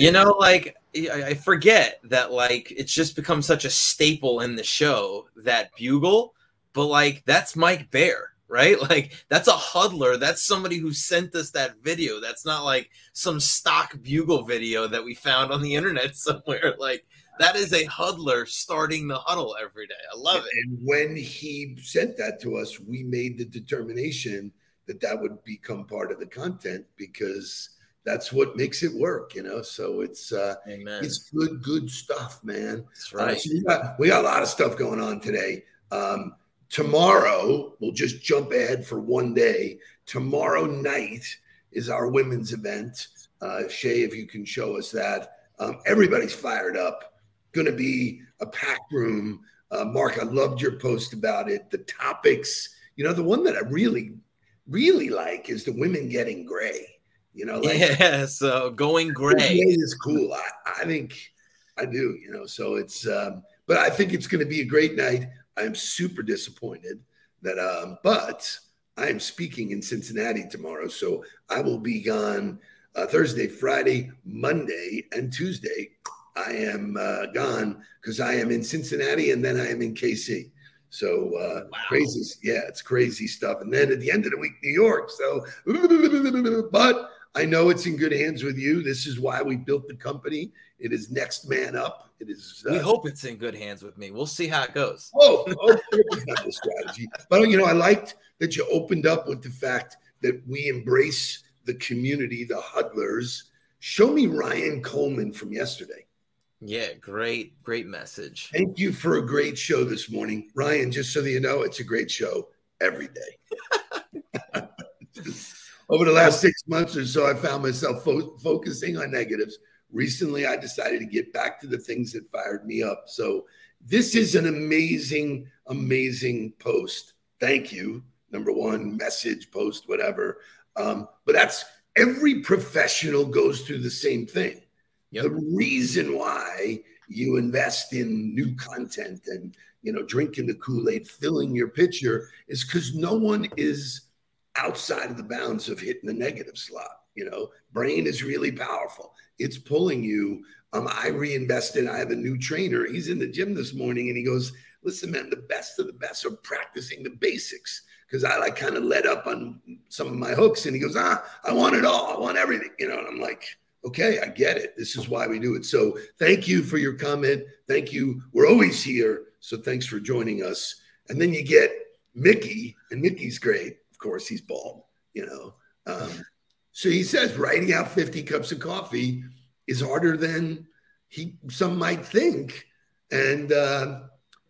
You know, like I forget that like it's just become such a staple in the show that bugle, but like that's Mike Bear, right? Like that's a huddler. That's somebody who sent us that video. That's not like some stock bugle video that we found on the internet somewhere. Like that is a huddler starting the huddle every day. I love it. And when he sent that to us, we made the determination that that would become part of the content because that's what makes it work, you know. So it's uh Amen. it's good, good stuff, man. That's Uh, right. so we, got, we got a lot of stuff going on today. Um, tomorrow, we'll just jump ahead for one day. Tomorrow night is our women's event. Uh, Shay, if you can show us that. Um, everybody's fired up. Going to be a packed room. Uh, Mark, I loved your post about it. The topics, you know, the one that I really, really like is the women getting gray. You know, like yeah, so going gray is cool. I, I think I do, you know. So it's, um, but I think it's going to be a great night. I'm super disappointed that, um, but I am speaking in Cincinnati tomorrow, so I will be gone uh, Thursday, Friday, Monday, and Tuesday. I am uh, gone because I am in Cincinnati and then I am in KC. So uh, Wow. crazy, yeah, it's crazy stuff. And then at the end of the week, New York. So, but I know it's in good hands with you. This is why we built the company. It is next man up. It is. We uh, hope it's in good hands with me. We'll see how it goes. Oh, oh it's not the strategy. But you know, I liked that you opened up with the fact that we embrace the community, the huddlers. Show me Ryan Coleman from yesterday. Yeah, great, great message. Thank you for a great show this morning, Ryan. Just so that you know, it's a great show every day. Over the last six months or so, I found myself fo- focusing on negatives. Recently, I decided to get back to the things that fired me up. So, this is an amazing, amazing post. Thank you. Number one, message, post, whatever. Um, but that's every professional goes through the same thing. Yep. The reason why you invest in new content and you know drinking the Kool-Aid, filling your pitcher is because no one is outside of the bounds of hitting the negative slot. You know, brain is really powerful. It's pulling you. Um, I reinvested. I have a new trainer. He's in the gym this morning and he goes, listen, man, the best of the best are practicing the basics. Because I like kind of let up on some of my hooks. And he goes, ah, I want it all. I want everything. You know, and I'm like, okay, I get it. This is why we do it. So thank you for your comment. Thank you. We're always here. So thanks for joining us. And then you get Mickey, and Mickey's great. Course, he's bald, you know. Um, so he says writing out 50 cups of coffee is harder than he some might think. And uh,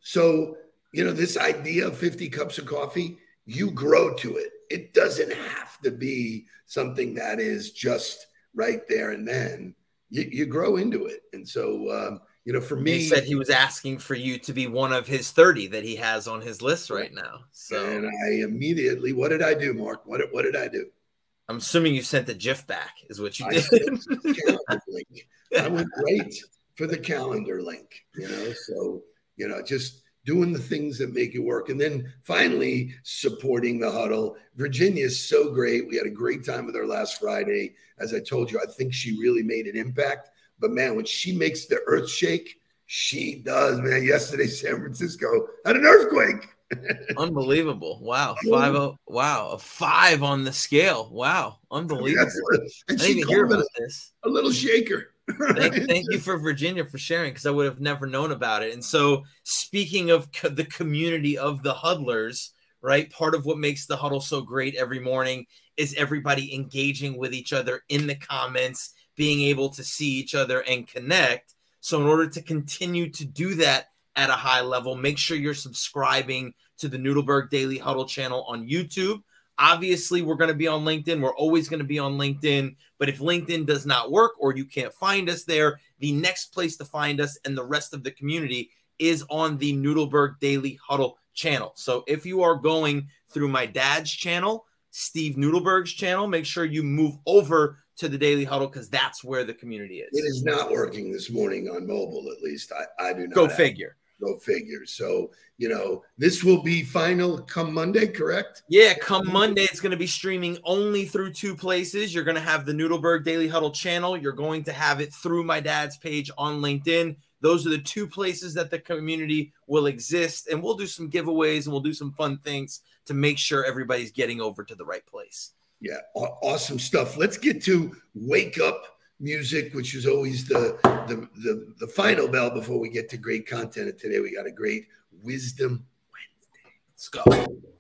so, you know, this idea of 50 cups of coffee, you grow to it. It doesn't have to be something that is just right there and then. You, you grow into it. And so, um, you know, for me, He said he was asking for you to be one of his 30 that he has on his list right now. So and I immediately, what did I do, Mark? What, what did I do? I'm assuming you sent the GIF back, is what you I did. sent the calendar link. I went right for the calendar link, you know. So, you know, just doing the things that make it work. And then finally supporting the huddle. Virginia is so great. We had a great time with her last Friday. As I told you, I think she really made an impact. But man, when she makes the earth shake, she does, man. Yesterday, San Francisco had an earthquake. Unbelievable. Wow. Five oh wow. A five on the scale. Wow. Unbelievable. I and didn't even hear about it this. a little shaker. Thank, thank you for Virginia for sharing because I would have never known about it. And so, speaking of co- the community of the huddlers, right? Part of what makes the huddle so great every morning is everybody engaging with each other in the comments, being able to see each other and connect. So, in order to continue to do that at a high level, make sure you're subscribing to the Nudelberg Daily Huddle channel on YouTube. Obviously, we're going to be on LinkedIn. We're always going to be on LinkedIn. But if LinkedIn does not work or you can't find us there, the next place to find us and the rest of the community is on the Nudelberg Daily Huddle channel. So if you are going through my dad's channel, Steve Nudelberg's channel, make sure you move over to the Daily Huddle because that's where the community is. It is. not working this morning on mobile, at least. I, I do not. Go have- figure. Go figure. So, you know, this will be final come Monday, correct? Yeah, come Monday, it's going to be streaming only through two places. You're going to have the Nudelberg Daily Huddle channel. You're going to have it through my dad's page on LinkedIn. Those are the two places that the community will exist. And we'll do some giveaways and we'll do some fun things to make sure everybody's getting over to the right place. Yeah, awesome stuff. Let's get to wake up music, which is always the, the the the final bell before we get to great content. And today we got a great wisdom Wednesday. Let's go.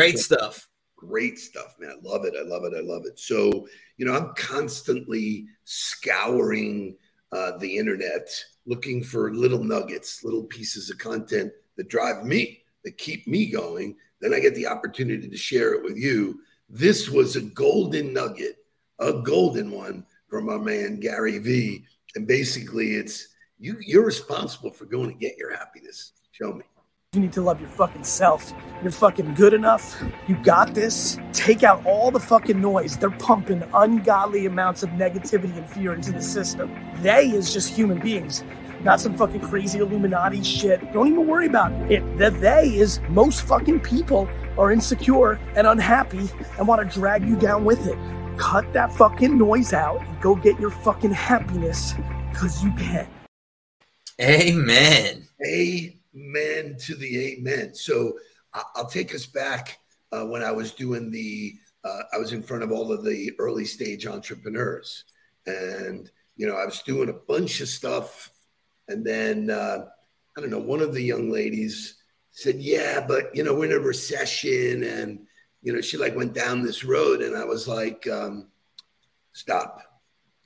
Great stuff. Great stuff, man. I love it. I love it. I love it. So, you know, I'm constantly scouring uh, the internet looking for little nuggets, little pieces of content that drive me, that keep me going. Then I get the opportunity to share it with you. This was a golden nugget, a golden one from our man Gary Vee. And basically, it's you, you're responsible for going to get your happiness. Show me. You need to love your fucking self. You're fucking good enough. You got this. Take out all the fucking noise. They're pumping ungodly amounts of negativity and fear into the system. They is just human beings, not some fucking crazy Illuminati shit. Don't even worry about it. The they is most fucking people are insecure and unhappy and want to drag you down with it. Cut that fucking noise out and go get your fucking happiness because you can. Amen. Amen amen to the amen. So I'll take us back uh, when I was doing the, uh, I was in front of all of the early stage entrepreneurs. And, you know, I was doing a bunch of stuff. And then, uh, I don't know, one of the young ladies said, Yeah, but, you know, we're in a recession. And, you know, she like went down this road. And I was like, um, Stop.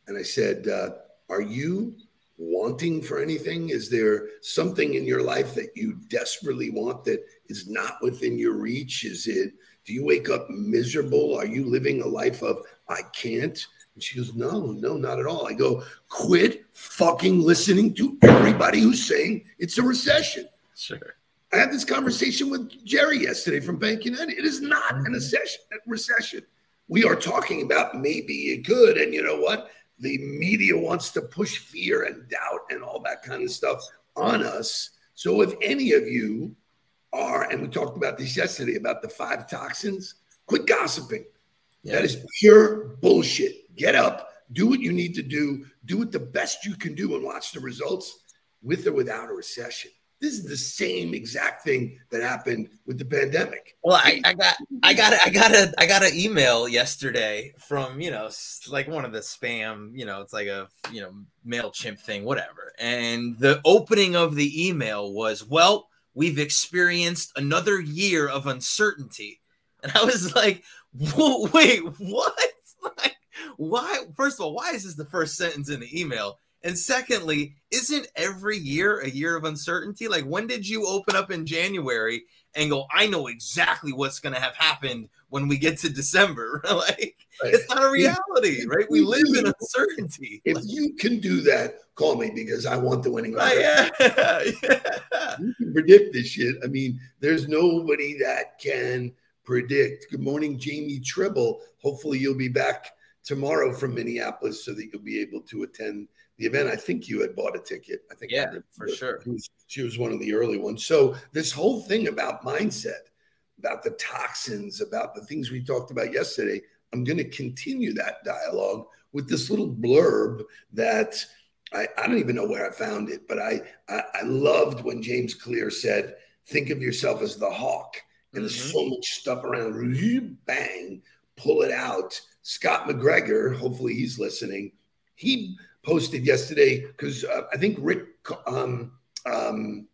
And I said, uh, Are you wanting for anything? Is there something in your life that you desperately want that is not within your reach? Is it, do you wake up miserable? Are you living a life of, I can't? And she goes, No, no, not at all. I go, Quit fucking listening to everybody who's saying it's a recession. Sure. I had this conversation with Jerry yesterday from Bank United. It is not an mm-hmm. recession. recession. We are talking about maybe it could. And you know what? The media wants to push fear and doubt and all that kind of stuff on us. So if any of you are, and we talked about this yesterday about the five toxins, quit gossiping. Yeah. That is pure bullshit. Get up, do what you need to do, do it the best you can do, and watch the results with or without a recession. This is the same exact thing that happened with the pandemic. Well, I, I got I got I got a I got an email yesterday from you know like one of the spam you know it's like a you know Mailchimp thing whatever, and the opening of the email was well we've experienced another year of uncertainty, and I was like wait what? Like why first of all why is this the first sentence in the email and secondly, isn't every year a year of uncertainty? Like, when did you open up in January and go, I know exactly what's going to have happened when we get to December? like, right. it's not a reality, if, right? We live in uncertainty. If like, you can do that, call me because I want the winning. Yeah, yeah. You can predict this shit. I mean, there's nobody that can predict. Good morning, Jamie Tribble. Hopefully, you'll be back tomorrow from Minneapolis so that you'll be able to attend the event. I think you had bought a ticket. I think yeah, for sure. She was, she was one of the early ones. So this whole thing about mindset, about the toxins, about the things we talked about yesterday, I'm going to continue that dialogue with this little blurb that I, I don't even know where I found it, but I, I, I loved when James Clear said, "Think of yourself as the hawk." And there's mm-hmm. so much stuff around. Bang, pull it out. Scott McGregor, hopefully he's listening. He posted yesterday because uh, I think Rick, um, um,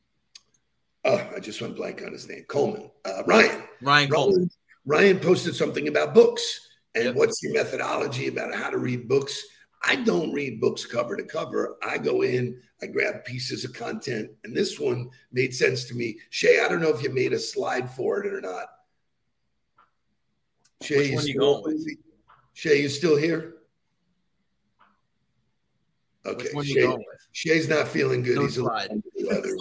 uh, I just went blank on his name. Coleman. Uh, Ryan. Ryan Coleman. Ryan posted something about books and Yep. what's your methodology about how to read books. I don't read books cover to cover. I go in, I grab pieces of content, and this one made sense to me. Shay, I don't know if you made a slide for it or not. Shay, Which one you going with? Shay, you still here? Okay, Which one you Shay, going with? Shay's not feeling good. No He's a little, slide. under the weather,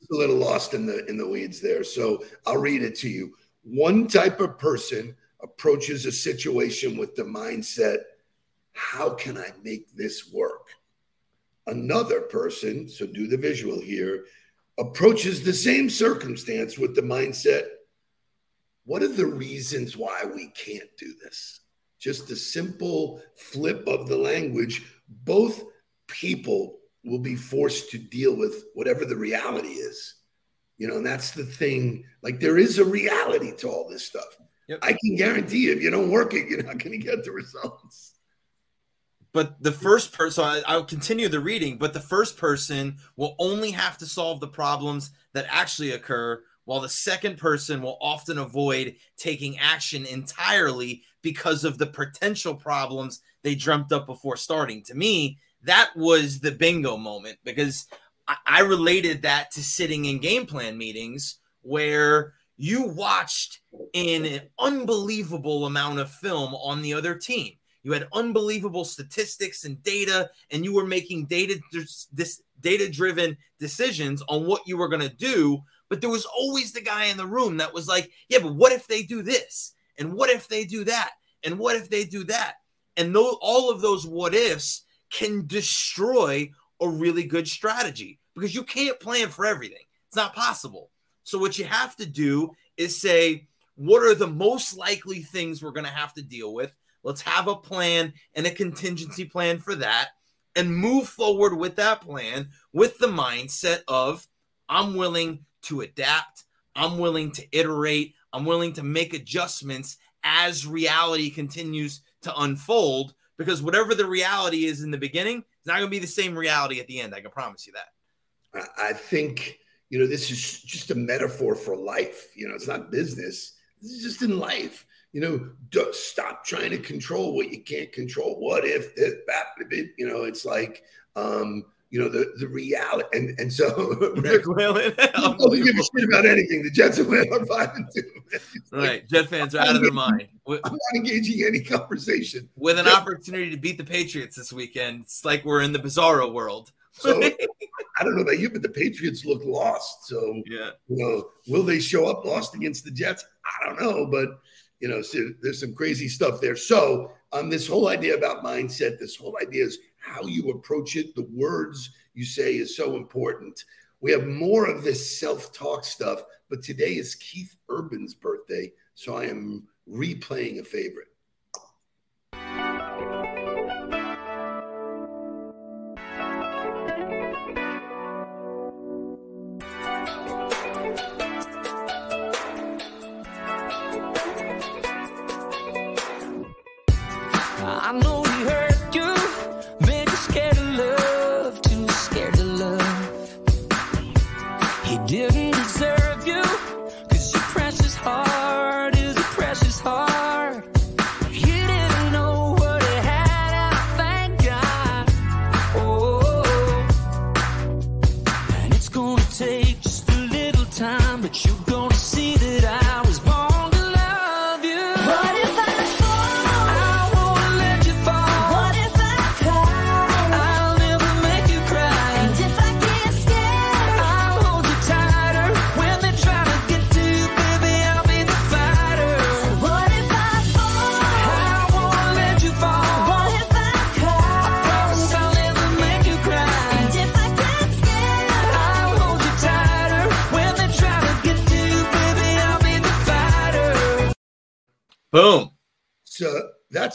so a little lost in the in the weeds there. So I'll read it to you. One type of person approaches a situation with the mindset, how can I make this work? Another person, so do the visual here, approaches the same circumstance with the mindset, what are the reasons why we can't do this? Just a simple flip of the language. Both people will be forced to deal with whatever the reality is. You know, and that's the thing. Like, there is a reality to all this stuff. Yep. I can guarantee you, if you don't work it, you're not going to get the results. But the first person, I, I'll continue the reading, but the first person will only have to solve the problems that actually occur, while the second person will often avoid taking action entirely because of the potential problems they dreamt up before starting. To me, that was the bingo moment because I, I related that to sitting in game plan meetings where you watched in an unbelievable amount of film on the other team. You had unbelievable statistics and data, and you were making data this data driven decisions on what you were going to do. But there was always the guy in the room that was like, "Yeah, but what if they do this? And what if they do that? And what if they do that?" And all of those what ifs can destroy a really good strategy because you can't plan for everything. It's not possible. So what you have to do is say, what are the most likely things we're going to have to deal with? Let's have a plan and a contingency plan for that and move forward with that plan with the mindset of I'm willing to adapt, I'm willing to iterate, I'm willing to make adjustments as reality continues to unfold because whatever the reality is in the beginning, it's not going to be the same reality at the end. I can promise you that. I- think, you know, this is just a metaphor for life. You know, it's not business, this is just in life. You know, don't stop trying to control what you can't control. What if that- you know, it's like, um, you know, the, the reality. And, and so, Rick, Whalen. don't give a shit about anything. The Jets are winning on five and two. Like, right. Jet fans are out of their mind. I'm not engaging any conversation. with an opportunity to beat the Patriots this weekend, it's like we're in the bizarro world. So I don't know about you, but the Patriots look lost. So yeah. you know, will they show up lost against the Jets? I don't know, but you know, so there's some crazy stuff there. So um, this whole idea about mindset, this whole idea is how you approach it. The words you say is so important. We have more of this self-talk stuff, but today is Keith Urban's birthday, so I am replaying a favorite.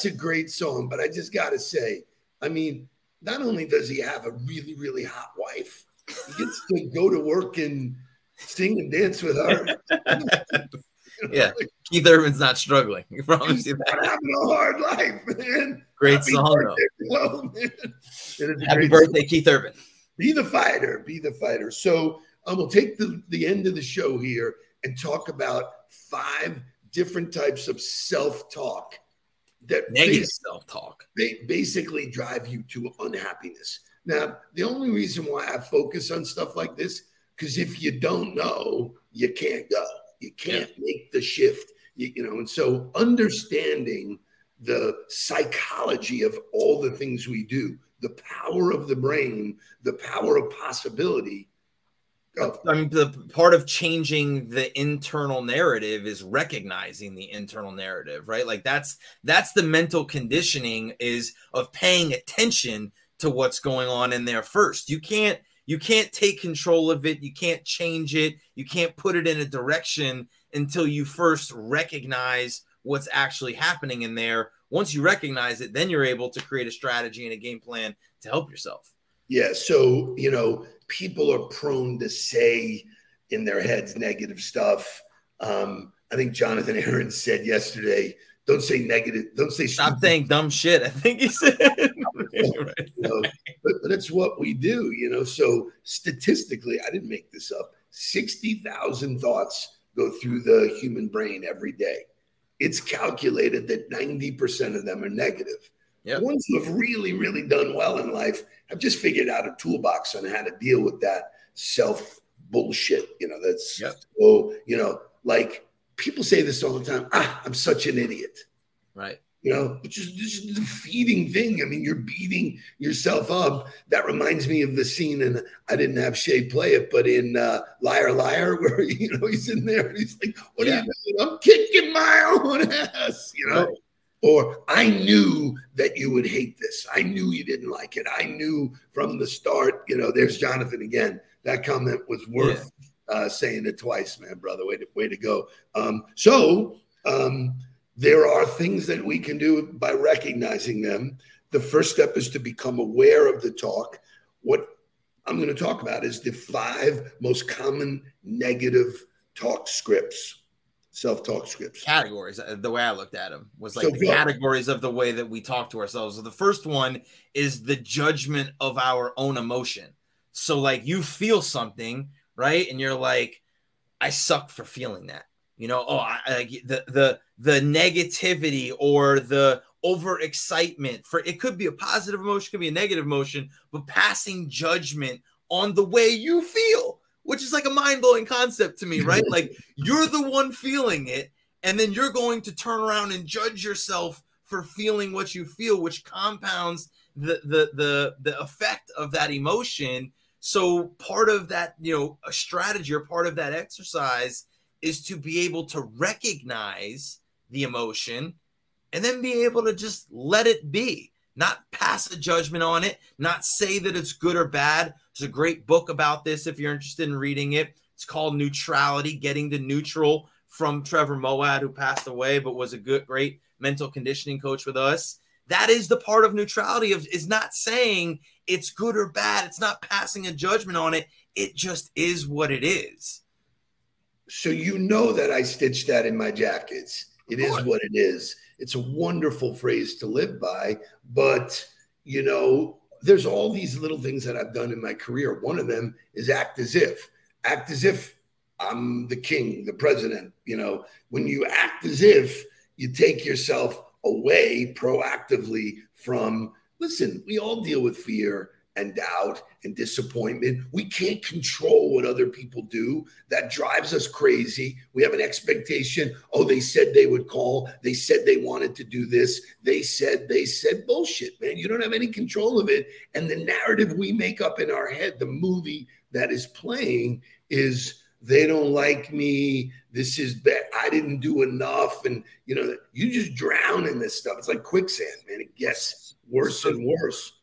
That's a great song, but I just got to say, I mean, not only does he have a really, really hot wife, he gets to go to work and sing and dance with her. Yeah. Keith Urban's not struggling. I promise you that. Having a hard life, man. Great Happy song, birthday, Flo, man. It is a Happy birthday, Keith Urban. be the fighter be the fighter so um, we'll take the, the end of the show here and talk about five different types of self-talk that Negative self talk. ba- basically drive you to unhappiness. Now, the only reason why I focus on stuff like this, because if you don't know, you can't go. You can't make the shift. You, you know, and so understanding the psychology of all the things we do, the power of the brain, the power of possibility. Oh, I mean, the part of changing the internal narrative is recognizing the internal narrative, right? Like that's that's the mental conditioning is of paying attention to what's going on in there first. You can't you can't take control of it, you can't change it, you can't put it in a direction until you first recognize what's actually happening in there. Once you recognize it, then you're able to create a strategy and a game plan to help yourself. Yeah. So, you know, people are prone to say in their heads negative stuff. Um, I think Jonathan Aaron said yesterday, don't say negative, don't say Stop stupid saying dumb shit. I think he said. You know, but, but it's what we do, you know. So statistically, I didn't make this up. 60,000 thoughts go through the human brain every day. It's calculated that 90% of them are negative. Yep. The ones who have really, really done well in life have just figured out a toolbox on how to deal with that self bullshit. You know, that's Yep. so, you know, like people say this all the time. Ah, I'm such an idiot Right. you know, which is just a defeating thing. I mean, you're beating yourself up. That reminds me of the scene, and I didn't have Shay play it, but in uh, Liar Liar, where you know he's in there and he's like, "What Yeah. are you doing? I'm kicking my own ass," you know. Right. Or I knew that you would hate this. I knew you didn't like it. I knew from the start. You know, there's Jonathan again. That comment was worth uh, saying it twice, man, brother. Way to way to go. Um, so um, there are things that we can do by recognizing them. The first step is to become aware of the talk. What I'm going to talk about is the five most common negative talk scripts, self-talk scripts. Categories. uh, The way I looked at them was like So the categories of the way that we talk to ourselves. So the first one is the judgment of our own emotion. So like you feel something, right? And you're like, I suck for feeling that. You know, oh, I, I the the the negativity or the overexcitement for it could be a positive emotion, could be a negative emotion, but passing judgment on the way you feel, which is like a mind blowing concept to me, right? like you're the one feeling it, and then you're going to turn around and judge yourself for feeling what you feel, which compounds the the the the effect of that emotion. So part of that, you know, a strategy or part of that exercise is to be able to recognize the emotion and then be able to just let it be, not pass a judgment on it, not say that it's good or bad. There's a great book about this if you're interested in reading it. It's called Neutrality, Getting to Neutral from Trevor Moawad, who passed away, but was a good, great mental conditioning coach with us. That is the part of neutrality of is not saying it's good or bad. It's not passing a judgment on it. It just is what it is. So you know that I stitched that in my jackets. It is what it is. It's a wonderful phrase to live by, but you know, there's all these little things that I've done in my career. One of them is act as if, act as if I'm the king, the president. You know, when you act as if you take yourself away proactively from, listen, we all deal with fear and doubt and disappointment. We can't control what other people do. That drives us crazy. We have an expectation. Oh, they said they would call. They said they wanted to do this. They said, they said bullshit, man. You don't have any control of it. And the narrative we make up in our head, the movie that is playing is they don't like me. This is bad. I didn't do enough. And, you know, you just drown in this stuff. It's like quicksand, man. It gets worse and worse.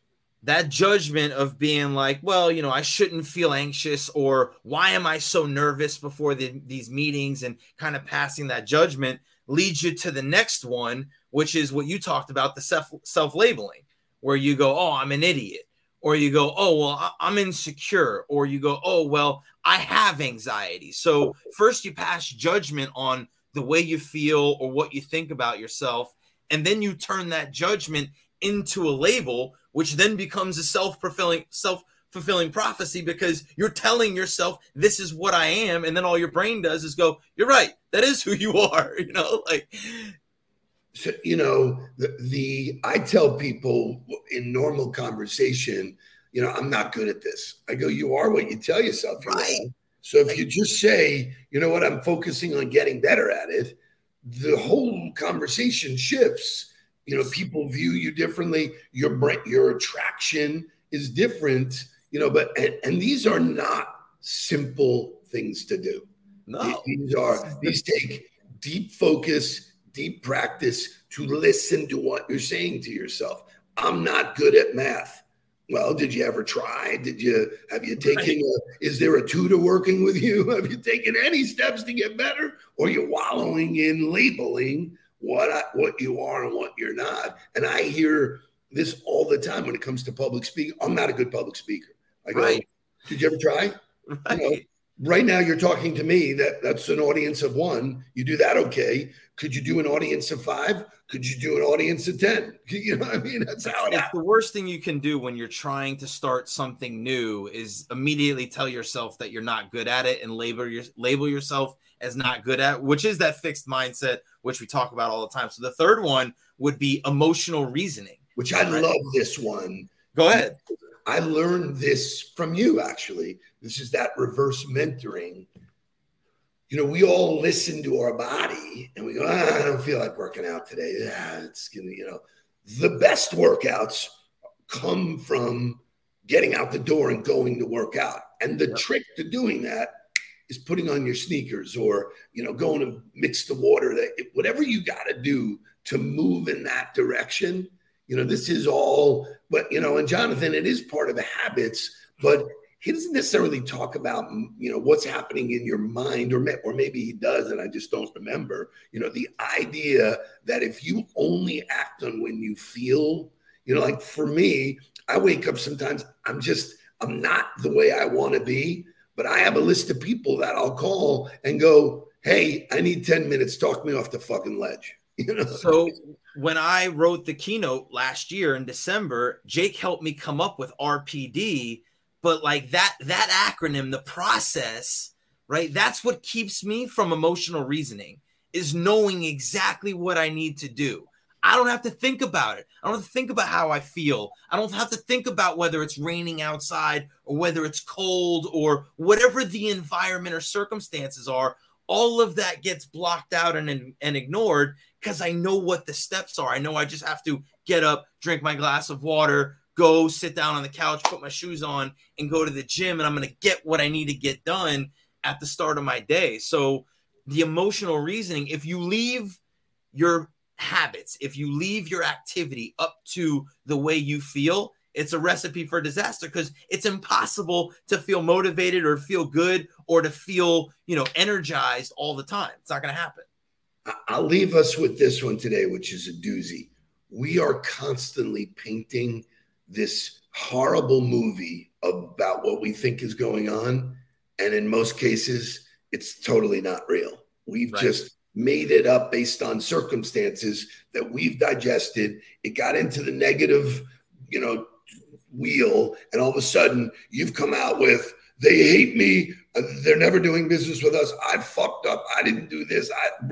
That judgment of being like, well, you know, I shouldn't feel anxious, or why am I so nervous before the, these meetings, and kind of passing that judgment leads you to the next one, which is what you talked about the self labeling, where you go, oh, I'm an idiot, or you go, oh, well, I'm insecure, or you go, oh, well, I have anxiety. So first you pass judgment on the way you feel or what you think about yourself, and then you turn that judgment into a label which then becomes a self-fulfilling self fulfilling prophecy because you're telling yourself this is what I am, and then all your brain does is go, "You're right, that is who you are." You know, like So, you know, the, the I tell people in normal conversation, you know, I'm not good at this. I go, you are what you tell yourself. you Right. know? So if you just say, you know what, I'm focusing on getting better at it, the whole conversation shifts. You know, people view you differently. Your your attraction is different. You know, but and, and these are not simple things to do. no, These are these take deep focus, deep practice to listen to what you're saying to yourself. I'm not good at math. Well, did you ever try? Did you have you taken a, is there a tutor working with you? Have you taken any steps to get better? Or you're wallowing in labeling what I, what you are and what you're not. And I hear this all the time when it comes to public speaking. I'm not a good public speaker. I go, Right. did you ever try? right? right now you're talking to me that that's an audience of one you do that okay could you do an audience of five could you do an audience of 10 you know what i mean that's how it It's the worst thing you can do when you're trying to start something new is immediately tell yourself that you're not good at it and label your label yourself as not good at, which is that fixed mindset, which we talk about all the time. So the third one would be emotional reasoning. which i Right. love this one Go ahead. i learned this from you actually this is that reverse mentoring you know we all listen to our body and we go ah, i don't feel like working out today yeah, it's gonna you know the best workouts come from getting out the door and going to work out and the Yep. trick to doing that is putting on your sneakers or you know going to mix the water that whatever you got to do to move in that direction you know this is all but you know and jonathan it is part of the habits but he doesn't necessarily talk about you know what's happening in your mind or, or maybe he does and i just don't remember. You know the idea that if you only act on when you feel you know like for me i wake up sometimes i'm just i'm not the way i want to be but i have a list of people that i'll call and go hey i need 10 minutes talk me off the fucking ledge you know So when I wrote the keynote last year in December, Jake helped me come up with RPD, but like that that acronym, the process, right? That's what keeps me from emotional reasoning is knowing exactly what I need to do. I don't have to think about it. I don't have to think about how I feel. I don't have to think about whether it's raining outside or whether it's cold or whatever the environment or circumstances are. All of that gets blocked out and, and ignored because I know what the steps are. I know I just have to get up, drink my glass of water, go sit down on the couch, put my shoes on, and go to the gym. And I'm going to get what I need to get done at the start of my day. So, the emotional reasoning, if you leave your habits, if you leave your activity up to the way you feel, it's a recipe for disaster because it's impossible to feel motivated or feel good or to feel, you know, energized all the time. It's not going to happen. I'll leave us with this one today, which is a doozy. We are constantly painting this horrible movie about what we think is going on. And in most cases, it's totally not real. We've Right. just made it up based on circumstances that we've digested. It got into the negative, you know, wheel. And all of a sudden, you've come out with, they hate me. They're never doing business with us. I fucked up. I didn't do this. I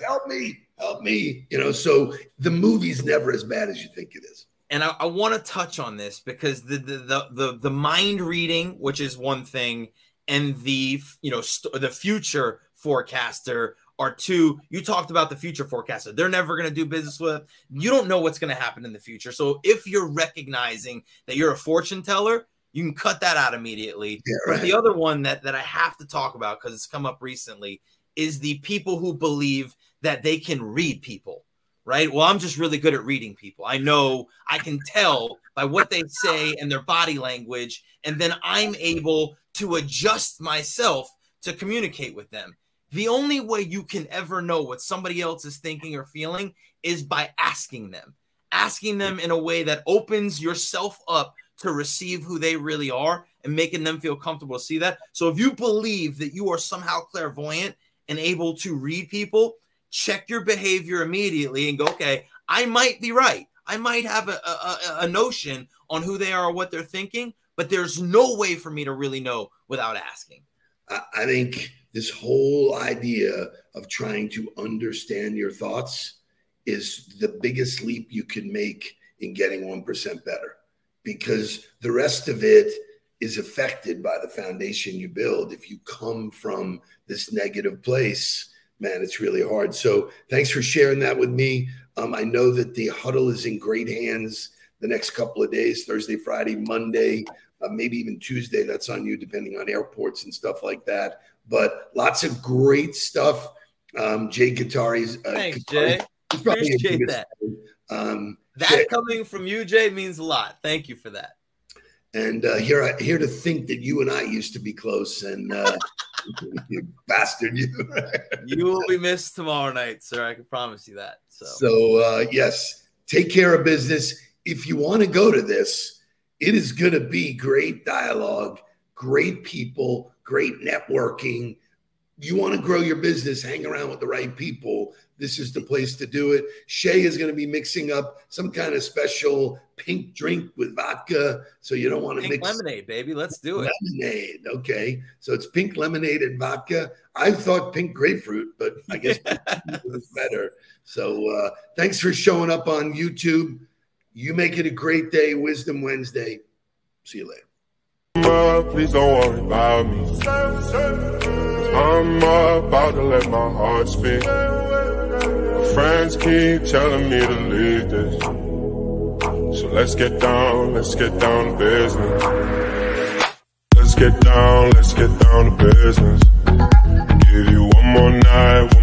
help me, help me. You know, so the movie's never as bad as you think it is. and I, I want to touch on this because the, the the the the mind reading, which is one thing, and the you know st- the future forecaster or two. You talked about the future forecaster; they're never going to do business with. You don't know what's going to happen in the future. So if you're recognizing that you're a fortune teller, you can cut that out immediately. Yeah, But the other one that that I have to talk about because it's come up recently is the people who believe that they can read people. Right. Well, I'm just really good at reading people. I know I can tell by what they say and their body language, and then I'm able to adjust myself to communicate with them. The only way you can ever know what somebody else is thinking or feeling is by asking them, asking them in a way that opens yourself up to receive who they really are and making them feel comfortable to see that. So if you believe that you are somehow clairvoyant and able to read people, check your behavior immediately and go, okay, I might be right. I might have a, a, a- notion on who they are or what they're thinking, but there's no way for me to really know without asking. I think this whole idea of trying to understand your thoughts is the biggest leap you can make in getting 1% better because the rest of it is affected by the foundation you build. If you come from this negative place, man, it's really hard. So thanks for sharing that with me. Um, I know that the huddle is in great hands the next couple of days Thursday, Friday, Monday, uh, maybe even Tuesday. That's on you, depending on airports and stuff like that. But lots of great stuff. Um, Jay Guitari's. Uh, Thanks, Guitari- Jay. he's probably a Appreciate that. Um, That Jay- coming from you, Jay, means a lot. Thank you for that. and uh, here, I here to think that you and I used to be close, and uh, you bastard, you. You will be missed tomorrow night, sir. I can promise you that. So, So uh, yes, take care of business. If you want to go to this, it is going to be great dialogue, great people, great networking. You want to grow your business, hang around with the right people. This is the place to do it. Shay is going to be mixing up some kind of special pink drink with vodka, so you don't want to pink mix lemonade, baby. Let's do it. lemonade. Okay, so it's pink lemonade and vodka. I thought pink grapefruit, but I guess it's better. So uh, thanks for showing up on YouTube. You make it a great day, Wisdom Wednesday. See you later up, please don't worry about me. I'm about to let my heart speak. My friends keep telling me to leave this. So let's get down, let's get down to business. Let's get down, let's get down to business. Give you one more night. One